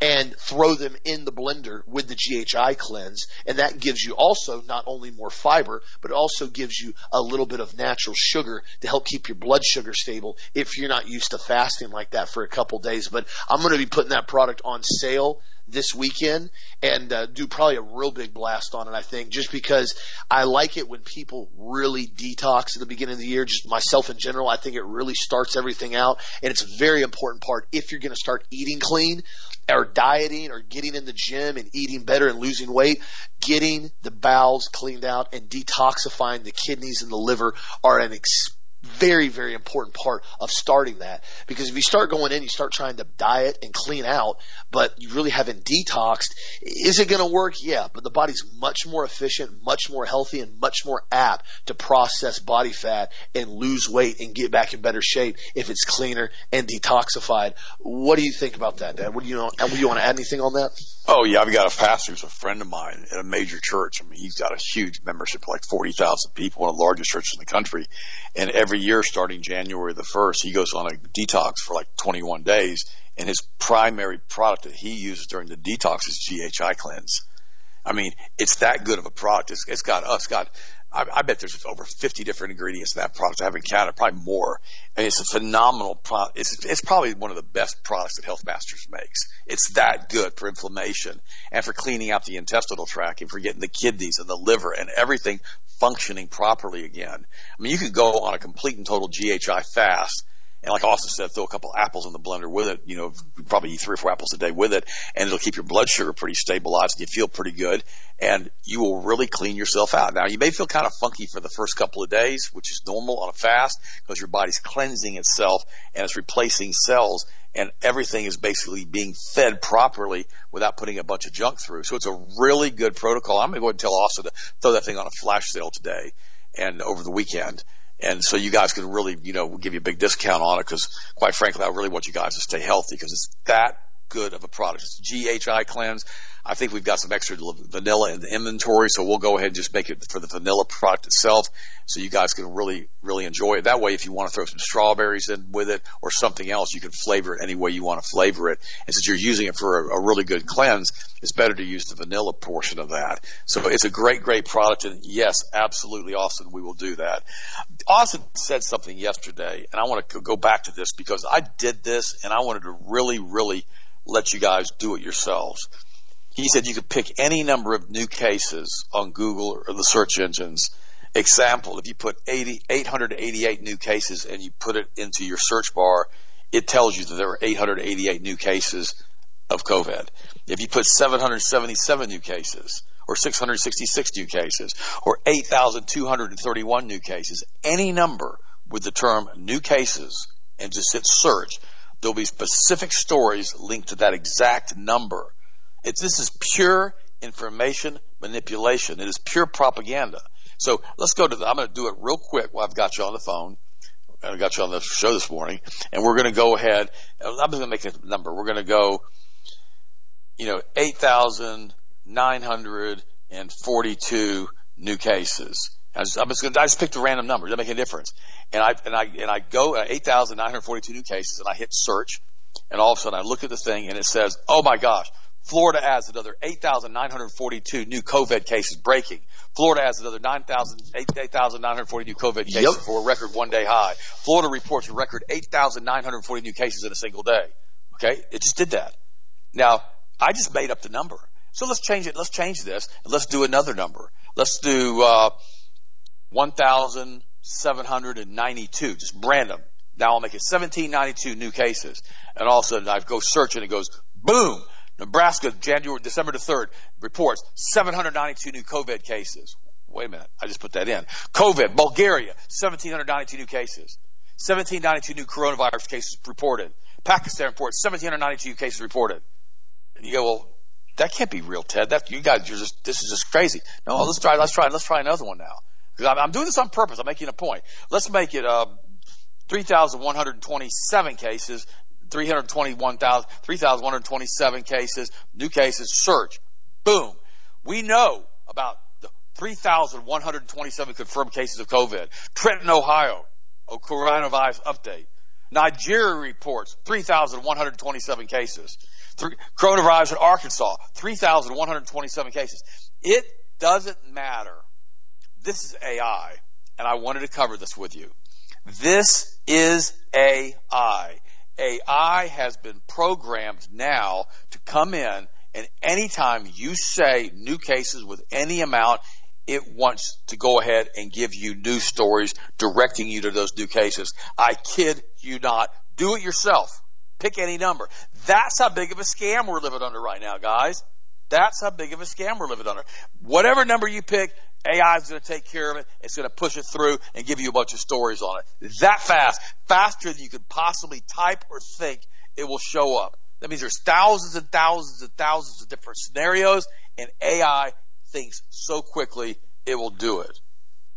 and throw them in the blender with the GHI cleanse. And that gives you also not only more fiber, but also gives you a little bit of natural sugar to help keep your blood sugar stable if you're not used to fasting like that for a couple days. But I'm going to be putting that product on sale this weekend and uh, do probably a real big blast on it. I think just because I like it when people really detox at the beginning of the year. Just myself in general, I think it really starts everything out, and it's a very important part if you're going to start eating clean or dieting or getting in the gym and eating better and losing weight, getting the bowels cleaned out and detoxifying the kidneys and the liver are an ex- very, very important part of starting that. Because if you start going in, you start trying to diet and clean out, but you really haven't detoxed, is it going to work? Yeah, but the body's much more efficient, much more healthy, and much more apt to process body fat and lose weight and get back in better shape if it's cleaner and detoxified. What do you think about that, Dad? What do you uh, know? Would you want to add anything on that? Oh yeah, I've got a pastor who's a friend of mine at a major church. I mean, he's got a huge membership, like 40,000 people, one of the largest churches in the country. And every year starting January the 1st, he goes on a detox for like 21 days. And his primary product that he uses during the detox is GHI cleanse. I mean, it's that good of a product. It's, it's got us, got I, I, bet there's over 50 different ingredients in that product. I haven't counted, probably more. And it's a phenomenal product. It's, it's probably one of the best products that Health Masters makes. It's that good for inflammation and for cleaning out the intestinal tract and for getting the kidneys and the liver and everything functioning properly again. I mean, you could go on a complete and total GHI fast and like Austin said, throw a couple apples in the blender with it. You know, probably eat three or four apples a day with it, and it'll keep your blood sugar pretty stabilized, and you feel pretty good, and you will really clean yourself out. Now, you may feel kind of funky for the first couple of days, which is normal on a fast because your body's cleansing itself and it's replacing cells, and everything is basically being fed properly without putting a bunch of junk through. So it's a really good protocol. I'm going to go ahead and tell Austin to throw that thing on a flash sale today and over the weekend and so you guys can really, you know, give you a big discount on it because, quite frankly, I really want you guys to stay healthy because it's that good of a product. It's GHI cleanse. I think we've got some extra vanilla in the inventory, so we'll go ahead and just make it for the vanilla product itself, so you guys can really, really enjoy it. That way, if you want to throw some strawberries in with it or something else, you can flavor it any way you want to flavor it. And since you're using it for a, a really good cleanse, it's better to use the vanilla portion of that. So it's a great, great product, and yes, absolutely, Austin, we will do that. Austin said something yesterday, and I want to go back to this because I did this, and I wanted to really, really let you guys do it yourselves he said you could pick any number of new cases on Google or the search engines. Example, if you put 80, 888 new cases and you put it into your search bar, it tells you that there are 888 new cases of COVID. If you put 777 new cases, or 666 new cases, or 8,231 new cases, any number with the term new cases, and just hit search, there'll be specific stories linked to that exact number this is pure information manipulation. It is pure propaganda. So let's go to the, I'm going to do it real quick while I've got you on the phone. I got you on the show this morning, and we're going to go ahead. I'm just going to make a number. We're going to go, you know, 8,942 new cases. I just, I'm just to, I just picked a random number. Doesn't make a difference. And I, and I, and I go uh, 8,942 new cases and I hit search and all of a sudden I look at the thing and it says, oh my gosh, Florida adds another 8,942 new COVID cases breaking. Florida adds another 8,940 new COVID cases yep. for a record one day high. Florida reports a record 8,940 new cases in a single day. Okay? It just did that. Now, I just made up the number. So let's change it. Let's change this and let's do another number. Let's do, uh, 1,792. Just random. Now I'll make it 1792 new cases. And all of a sudden I go search and it goes, boom! Nebraska, January, December the 3rd, reports 792 new COVID cases. Wait a minute. I just put that in. COVID, Bulgaria, 1,792 new cases. 1,792 new coronavirus cases reported. Pakistan reports 1,792 cases reported. And you go, well, that can't be real, Ted. That you guys, you're just this is just crazy. No, let's try, let's try, let's try another one now. I'm, I'm, doing this on purpose. I'm making a point. Let's make it uh, 3,127 cases, 321,000, 3,127 cases, new cases. Search, boom. We know about the 3,127 confirmed cases of COVID. Trenton, Ohio, a coronavirus update. Nigeria reports 3,127 cases. Three, coronavirus in Arkansas, 3,127 cases. It doesn't matter. This is AI, and I wanted to cover this with you. This is AI. AI has been programmed now to come in, and anytime you say new cases with any amount, it wants to go ahead and give you new stories directing you to those new cases. I kid you not. Do it yourself. Pick any number. That's how big of a scam we're living under right now, guys. That's how big of a scam we're living under. Whatever number you pick, AI is going to take care of it. It's going to push it through and give you a bunch of stories on it. That fast, faster than you could possibly type or think, it will show up. That means there's thousands and thousands and thousands of different scenarios, and AI thinks so quickly it will do it.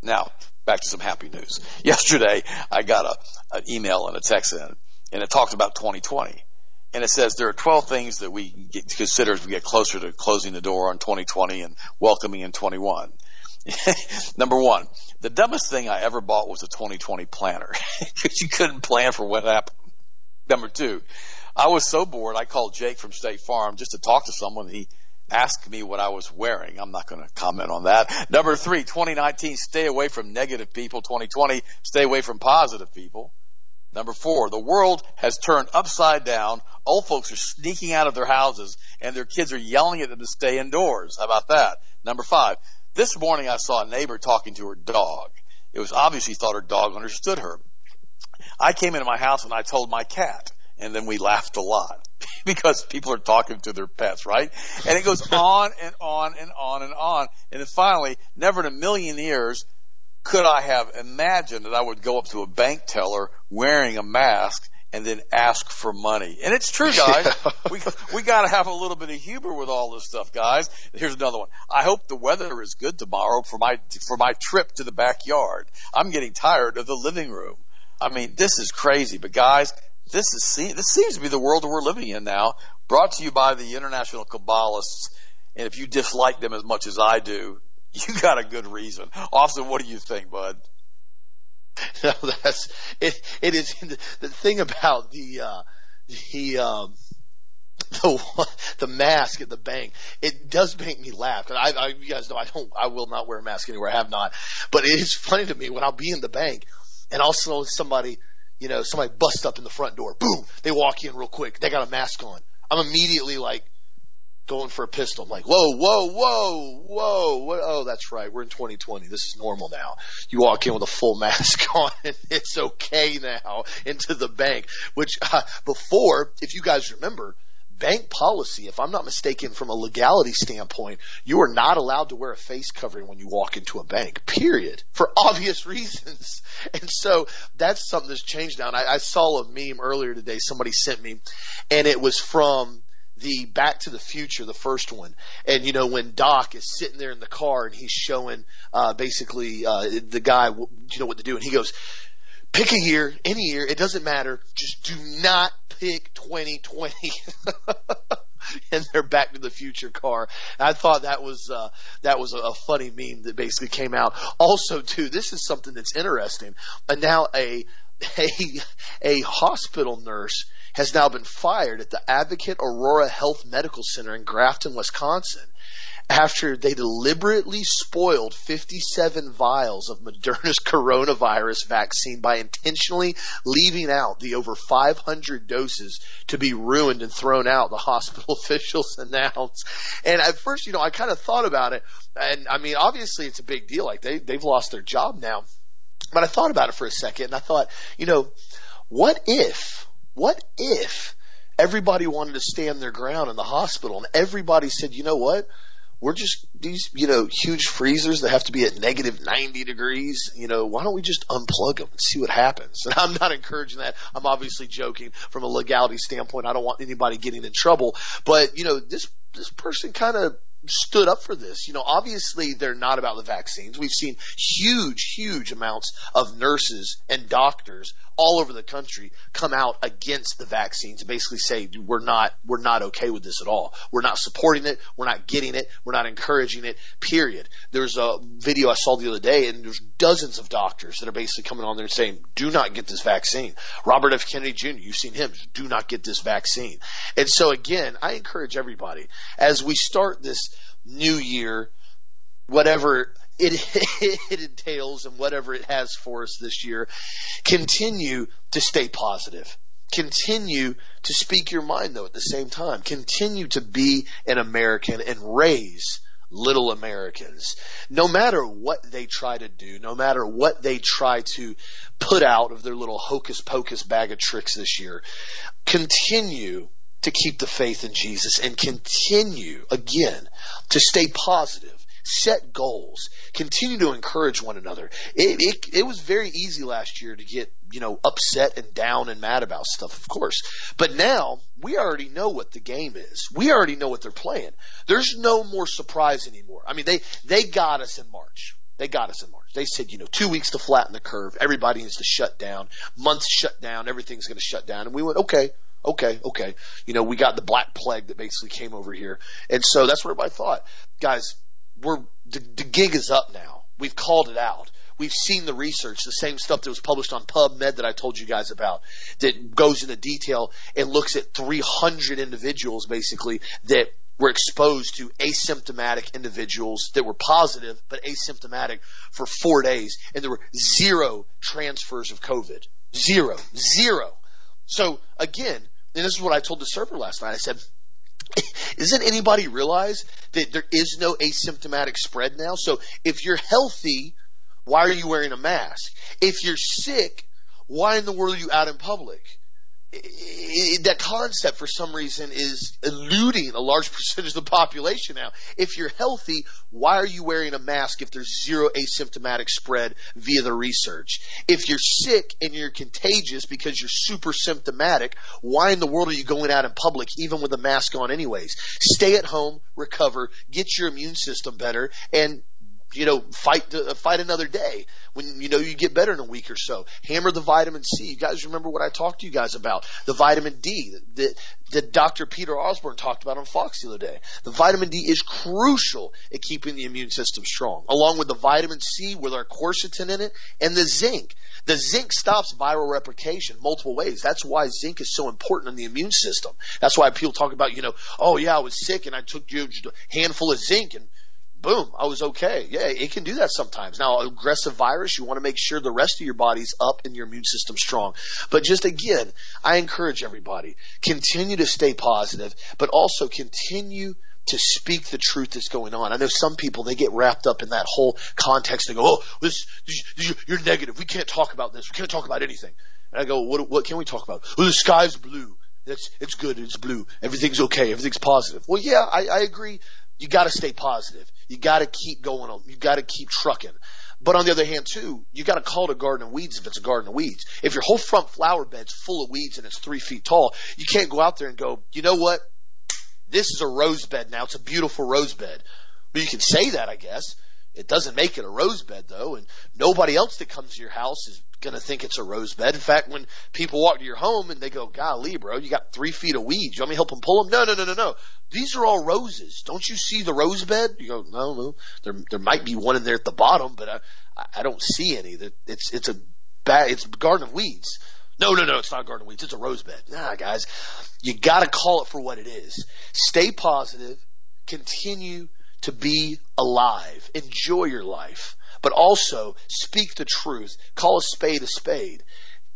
Now, back to some happy news. (laughs) Yesterday, I got a, an email and a text in, and it talked about 2020 and it says there are 12 things that we consider as we get closer to closing the door on 2020 and welcoming in 21. (laughs) Number one, the dumbest thing I ever bought was a 2020 planner (laughs) because you couldn't plan for what happened. Number two, I was so bored I called Jake from State Farm just to talk to someone. He asked me what I was wearing. I'm not going to comment on that. Number three, 2019, stay away from negative people. 2020, stay away from positive people. Number four, the world has turned upside down. Old folks are sneaking out of their houses and their kids are yelling at them to stay indoors. How about that? Number five, this morning I saw a neighbor talking to her dog. It was obvious she thought her dog understood her. I came into my house and I told my cat and then we laughed a lot (laughs) because people are talking to their pets, right? And it goes (laughs) on and on and on and on. And then finally, never in a million years could I have imagined that I would go up to a bank teller wearing a mask and then ask for money? And it's true, guys. Yeah. we we got to have a little bit of humor with all this stuff, guys. Here's another one. I hope the weather is good tomorrow for my for my trip to the backyard. I'm getting tired of the living room. I mean, this is crazy, but guys, this is see this seems to be the world that we're living in now. Brought to you by the international Kabbalists. And if you dislike them as much as I do, (laughs) you got a good reason. Austin, what do you think, bud? (laughs) No, that's it. It is (laughs) the thing about the uh, the um, (laughs) the the mask at the bank. It does make me laugh. I, I, you guys know I don't. I will not wear a mask anywhere. I have not. But it is funny to me when I'll be in the bank and see somebody, you know, somebody busts up in the front door. Boom! They walk in real quick. They got a mask on. I'm immediately like, going for a pistol. I'm like, whoa, whoa, whoa, whoa. What? Oh, that's right. We're in 2020. This is normal now. You walk in with a full (laughs) mask on and it's okay now into the bank, which uh, before, if you guys remember, bank policy, if I'm not mistaken, from a legality standpoint, you are not allowed to wear a face covering when you walk into a bank, period, for (laughs) obvious reasons. And so that's something that's changed now. And I, I saw a meme earlier today somebody sent me, and it was from the Back to the Future, the first one, and you know when Doc is sitting there in the car and he's showing uh, basically uh, the guy you know what to do, and he goes, "Pick a year, any year, it doesn't matter. Just do not pick 2020." (laughs) in their Back to the Future car. I thought that was uh, that was a, a funny meme that basically came out. Also, too, this is something that's interesting. And now a (laughs) a a hospital nurse has now been fired at the Advocate Aurora Health Medical Center in Grafton, Wisconsin, after they deliberately spoiled 57 vials of Moderna's (laughs) coronavirus vaccine by intentionally leaving out the over 500 doses to be ruined and thrown out, the (laughs) hospital officials (laughs) announced. And at first, you know, I kind of thought about it, and I mean, obviously it's a big deal. Like they, they've lost their job now. But I thought about it for a second, and I thought, you know, what if what if everybody wanted to stand their ground in the hospital and everybody said, you know what? We're just these, you know, huge freezers that have to be at negative 90 degrees. You know, why don't we just unplug them and see what happens? (laughs) And I'm not encouraging that. I'm obviously joking from a legality standpoint. I don't want anybody getting in trouble, but you know, this, this person kind of stood up for this. You know, obviously they're not about the vaccines. We've seen huge, huge amounts of nurses and doctors all over the country come out against the vaccines and basically say we're not we're not okay with this at all. We're not supporting it. We're not getting it. We're not encouraging it. Period. There's a video I saw the other day, and there's dozens of doctors that are basically coming on there and saying, "Do not get this vaccine." Robert F. Kennedy Jr. You've seen him. Do not get this vaccine. And so again, I encourage everybody as we start this new year, whatever it, (laughs) it entails and whatever it has for us this year, continue to stay positive. Continue to speak your mind though at the same time. Continue to be an American and raise little Americans. No matter what they try to do, no matter what they try to put out of their little hocus pocus bag of tricks this year, continue to keep the faith in Jesus and continue again to stay positive set goals, continue to encourage one another. It, it, it was very easy last year to get, you know, upset and down and mad about stuff, of course. But now we already know what the game is. We already know what they're playing. There's no more surprise anymore. I mean, they, they got us in March. They got us in March. They said, you know, two weeks to flatten the curve. Everybody needs to shut down. Months shut down. Everything's going to shut down. And we went, okay, okay, okay. You know, we got the black plague that basically came over here. And so that's what everybody thought. Guys, we're the, the gig is up now. We've called it out. We've seen the research, the same stuff that was published on PubMed that I told you guys about, that goes into detail and looks at 300 individuals basically that were exposed to asymptomatic individuals that were positive but asymptomatic for four days, and there were zero transfers of COVID. Zero. Zero. So again, and this is what I told the server last night. I said, (coughs) isn't anybody realize that there is no asymptomatic spread now? So if you're healthy, why are you wearing a mask? If you're sick, why in the world are you out in public? That concept for some reason is eluding a large (laughs) percentage of the population now. If you're healthy, why are you wearing a mask if there's zero asymptomatic spread via the research? If you're sick and you're contagious because you're super symptomatic, why in the world are you going out in public even with a mask on anyways? Stay at home, recover, get your immune system better, and you know, fight uh, fight another day when you know you get better in a week or so. Hammer the vitamin C. You guys remember what I talked to you guys about? The vitamin D that, that Dr. Peter Osborne talked about on Fox the other day. The vitamin D is crucial at keeping the immune system strong, along with the vitamin C with our quercetin in it and the zinc. The zinc stops viral replication multiple ways. That's why zinc is so important in the immune system. That's why people talk about, you know, oh yeah, I was sick and I took you a handful of zinc and boom, I was okay. Yeah, it can do that sometimes. Now, aggressive virus, you want to make sure the rest of your body's up and your immune system strong. But just again, I encourage everybody, continue to stay positive, but also continue to speak the truth that's going on. I know some people, they get wrapped up in that whole context. They go, oh, this, this, you're negative. We can't talk about this. We can't talk about anything. And I go, what, what can we talk about? Well, the sky's blue. It's, it's good. It's blue. Everything's okay. Everything's positive. Well, yeah, I, I agree. You got to stay positive. You got to keep going on. You got to keep trucking. But on the other hand, too, you got to call it a garden of weeds if it's a garden of weeds. If your whole front flower bed's full of weeds and it's three feet tall, you can't go out there and go, you know what? This is a rose bed now. It's a beautiful rose bed. But you can say that, I guess. It doesn't make it a rose bed though, and nobody else that comes to your house is going to think it's a rose bed. In fact, when people walk to your home and they go, golly, bro, you got three feet of weeds. You want me to help them pull them? No, no, no, no, no. These are all roses. Don't you see the rose bed? You go, no, no. There, there might be one in there at the bottom, but I, I don't see any. It's, it's a bad, it's a garden of weeds. No, no, no, it's not garden of weeds. It's a rose bed. Nah, guys, you got to call it for what it is. Stay positive. Continue to be alive. Enjoy your life. But also speak the truth. Call a spade a spade.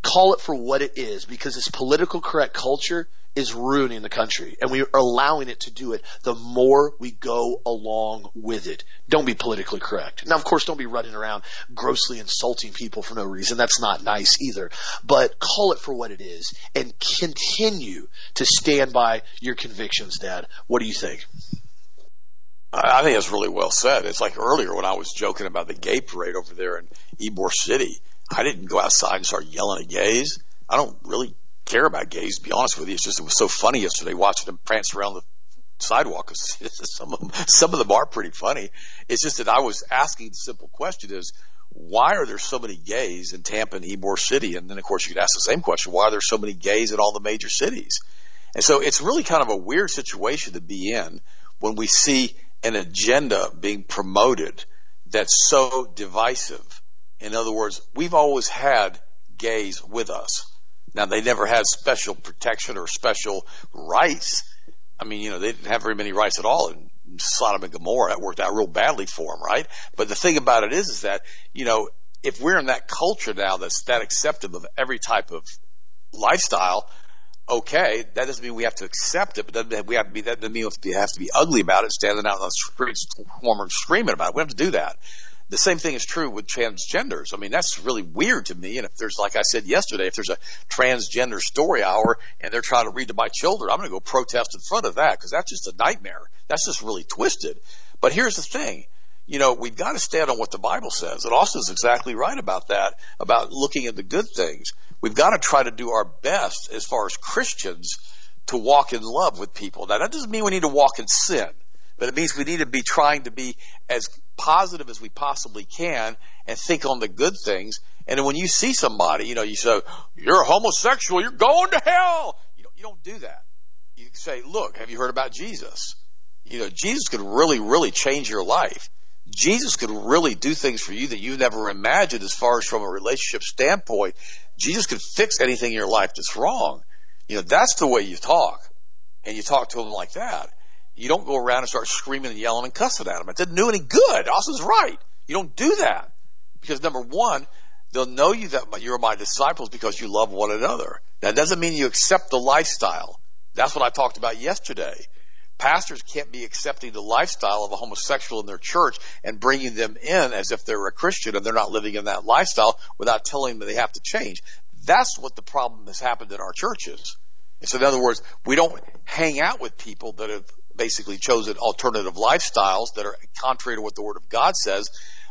Call it for what it is because this political correct culture is ruining the country and we are allowing it to do it the more we go along with it. Don't be politically correct. Now, of course, don't be running around grossly insulting people for no reason. That's not nice either. But call it for what it is and continue to stand by your convictions, Dad. What do you think? I think that's really well said. It's like earlier when I was joking about the gay parade over there in Ybor City. I didn't go outside and start yelling at gays. I don't really care about gays, to be honest with you. It's just it was so funny yesterday watching them prance around the sidewalk. (laughs) some of them, some of them are pretty funny. It's just that I was asking the simple question: is why are there so many gays in Tampa and Ybor City? And then of course you could ask the same question: why are there so many gays in all the major cities? And so it's really kind of a weird situation to be in when we see an agenda being promoted that's so divisive. In other words, we've always had gays with us. Now they never had special protection or special rights. I mean, you know, they didn't have very many rights at all in Sodom and Gomorrah. That worked out real badly for them, right? But the thing about it is, is that, you know, if we're in that culture now that's that acceptive of every type of lifestyle, okay, that doesn't mean we have to accept it, but we have to be, that doesn't mean we have to be ugly about it, standing out on the streets, screaming about it. We have to do that. The same thing is true with transgenders. I mean, that's really weird to me. And if there's, like I said yesterday, if there's a transgender story hour and they're trying to read to my children, I'm going to go protest in front of that because that's just a nightmare. That's just really twisted. But here's the thing. You know, we've got to stand on what the Bible says. And Austin's exactly right about that, about looking at the good things. We've got to try to do our best as far as Christians to walk in love with people. Now, that doesn't mean we need to walk in sin but it means we need to be trying to be as positive as we possibly can and think on the good things. And when you see somebody, you know, you say, you're a homosexual, you're going to hell. You don't, you don't do that. You say, look, have you heard about Jesus? You know, Jesus could really, really change your life. Jesus could really do things for you that you've never imagined as far as from a relationship standpoint. Jesus could fix anything in your life that's wrong. You know, that's the way you talk. And you talk to him like that. You don't go around and start screaming and yelling and cussing at them. It didn't do any good. Austin's right. You don't do that. Because number one, they'll know you that you're my disciples because you love one another. That doesn't mean you accept the lifestyle. That's what I talked about yesterday. Pastors can't be accepting the lifestyle of a homosexual in their church and bringing them in as if they're a Christian and they're not living in that lifestyle without telling them they have to change. That's what the problem has happened in our churches. So in other words, we don't hang out with people that have basically chosen alternative lifestyles that are contrary to what the Word of God says.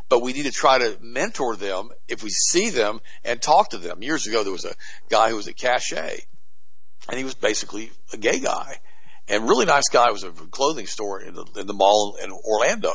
But we need to try to mentor them if we see them and talk to them. Years ago, there was a guy who was a Cachet, and he was basically a gay guy, and really nice guy. It was a clothing store in the, in the mall in Orlando,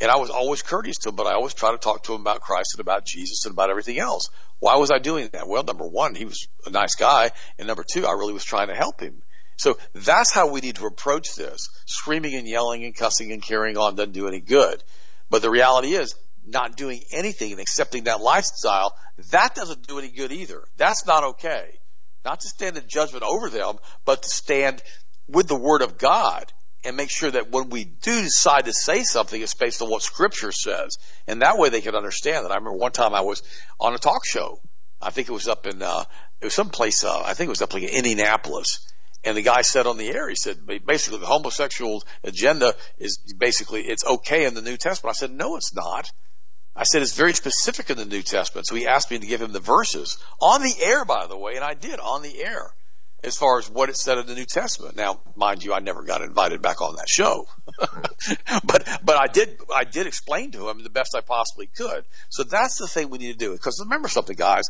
and I was always courteous to him, but I always try to talk to him about Christ and about Jesus and about everything else. Why was I doing that? Well, number one, he was a nice guy, and number two, I really was trying to help him. So that's how we need to approach this. Screaming and yelling and cussing and carrying on doesn't do any good. But the reality is, not doing anything and accepting that lifestyle, that doesn't do any good either. That's not okay. Not to stand in judgment over them, but to stand with the Word of God and make sure that when we do decide to say something, it's based on what Scripture says. And that way they can understand it. I remember one time I was on a talk show. I think it was up in, uh, it was someplace, uh, I think it was up like in Indianapolis and the guy said on the air, he said, basically the homosexual agenda is basically, it's okay in the New Testament. I said, no, it's not. I said, it's very specific in the New Testament. So he asked me to give him the verses on the air, by the way, and I did on the air as far as what it said in the New Testament. Now, mind you, I never got invited back on that show, (laughs) but, but I did, I did explain to him the best I possibly could. So that's the thing we need to do. Because remember something, guys,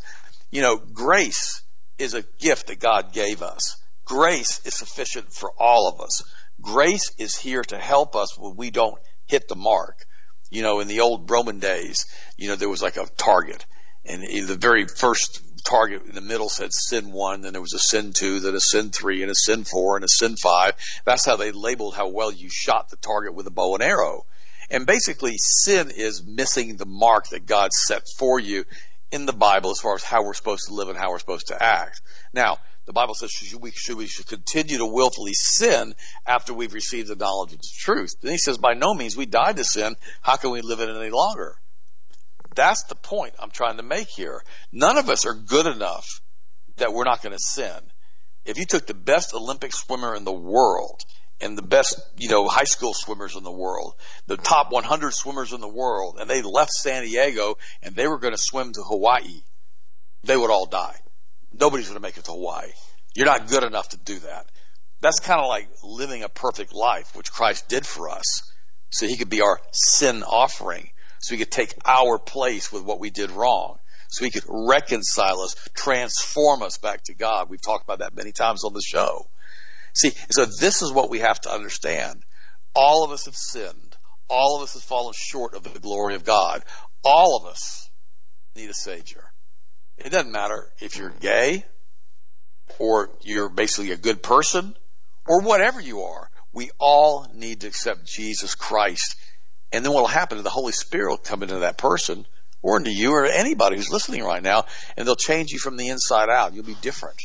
you know, grace is a gift that God gave us. Grace is sufficient for all of us. Grace is here to help us when we don't hit the mark. You know, in the old Roman days, you know, there was like a target and the very first target in the middle said sin one, then there was a sin two, then a sin three, and a sin four, and a sin five. That's how they labeled how well you shot the target with a bow and arrow. And basically, sin is missing the mark that God set for you in the Bible as far as how we're supposed to live and how we're supposed to act. Now, the Bible says should we, should we should continue to willfully sin after we've received the knowledge of the truth. Then he says, by no means we died to sin. How can we live in it any longer? That's the point I'm trying to make here. None of us are good enough that we're not going to sin. If you took the best Olympic swimmer in the world and the best, you know, high school swimmers in the world, the top 100 swimmers in the world, and they left San Diego and they were going to swim to Hawaii, they would all die. Nobody's going to make it to Hawaii. You're not good enough to do that. That's kind of like living a perfect life, which Christ did for us, so he could be our sin offering, so he could take our place with what we did wrong so he could reconcile us, transform us back to God. We've talked about that many times on the show. See, so this is what we have to understand. All of us have sinned. All of us have fallen short of the glory of God. All of us need a Savior. It doesn't matter if you're gay, or you're basically a good person, or whatever you are. We all need to accept Jesus Christ. And then what will happen is the Holy Spirit will come into that person or into you or anybody who's listening right now, and they'll change you from the inside out. You'll be different.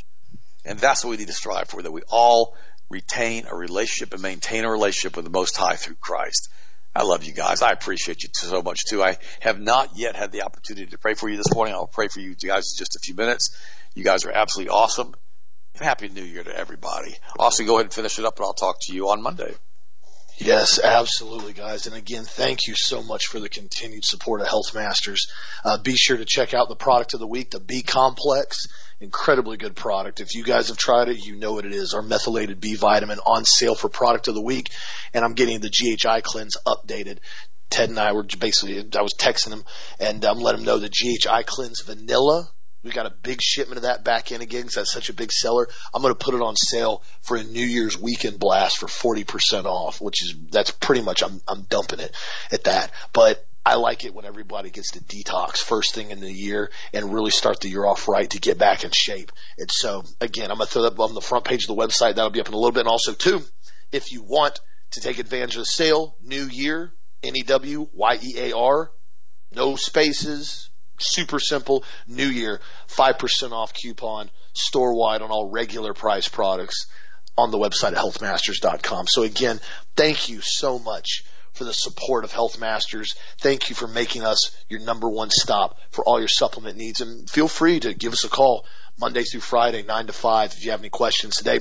And that's what we need to strive for, that we all retain a relationship and maintain a relationship with the Most High through Christ. I love you guys. I appreciate you so much too. I have not yet had the opportunity to pray for you this morning. I'll pray for you guys in just a few minutes. You guys are absolutely awesome. Happy New Year to everybody. Also, go ahead and finish it up, and I'll talk to you on Monday. Yes, absolutely, guys. And again, thank you so much for the continued support of Health Masters. Uh, be sure to check out the product of the week, the B Complex. Incredibly good product. If you guys have tried it, you know what it is. Our methylated B vitamin on sale for product of the week. And I'm getting the GHI cleanse updated. Ted and I were basically, I was texting him and um, let him know the GHI cleanse vanilla we got a big shipment of that back in again because that's such a big seller. I'm going to put it on sale for a New Year's weekend blast for 40% off, which is, that's pretty much, I'm, I'm dumping it at that. But I like it when everybody gets to detox first thing in the year and really start the year off right to get back in shape. And so again, I'm going to throw that up on the front page of the website. That'll be up in a little bit. And also too, if you want to take advantage of the sale, new year, N-E-W-Y-E-A-R, no spaces, Super simple. New year, 5% off coupon, store wide on all regular price products on the website at healthmasters.com. So again, thank you so much for the support of Health Masters. Thank you for making us your number one stop for all your supplement needs. And feel free to give us a call Monday through Friday, 9 to 5 if you have any questions today.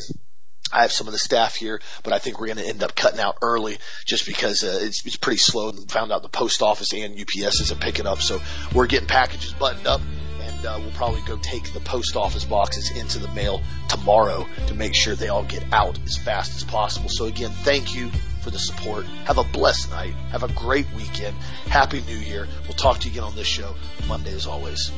I have some of the staff here, but I think we're going to end up cutting out early just because uh, it's, it's pretty slow. And found out the post office and UPS isn't picking up, so we're getting packages buttoned up, and uh, we'll probably go take the post office boxes into the mail tomorrow to make sure they all get out as fast as possible. So again, thank you for the support. Have a blessed night. Have a great weekend. Happy New Year. We'll talk to you again on this show Monday as always.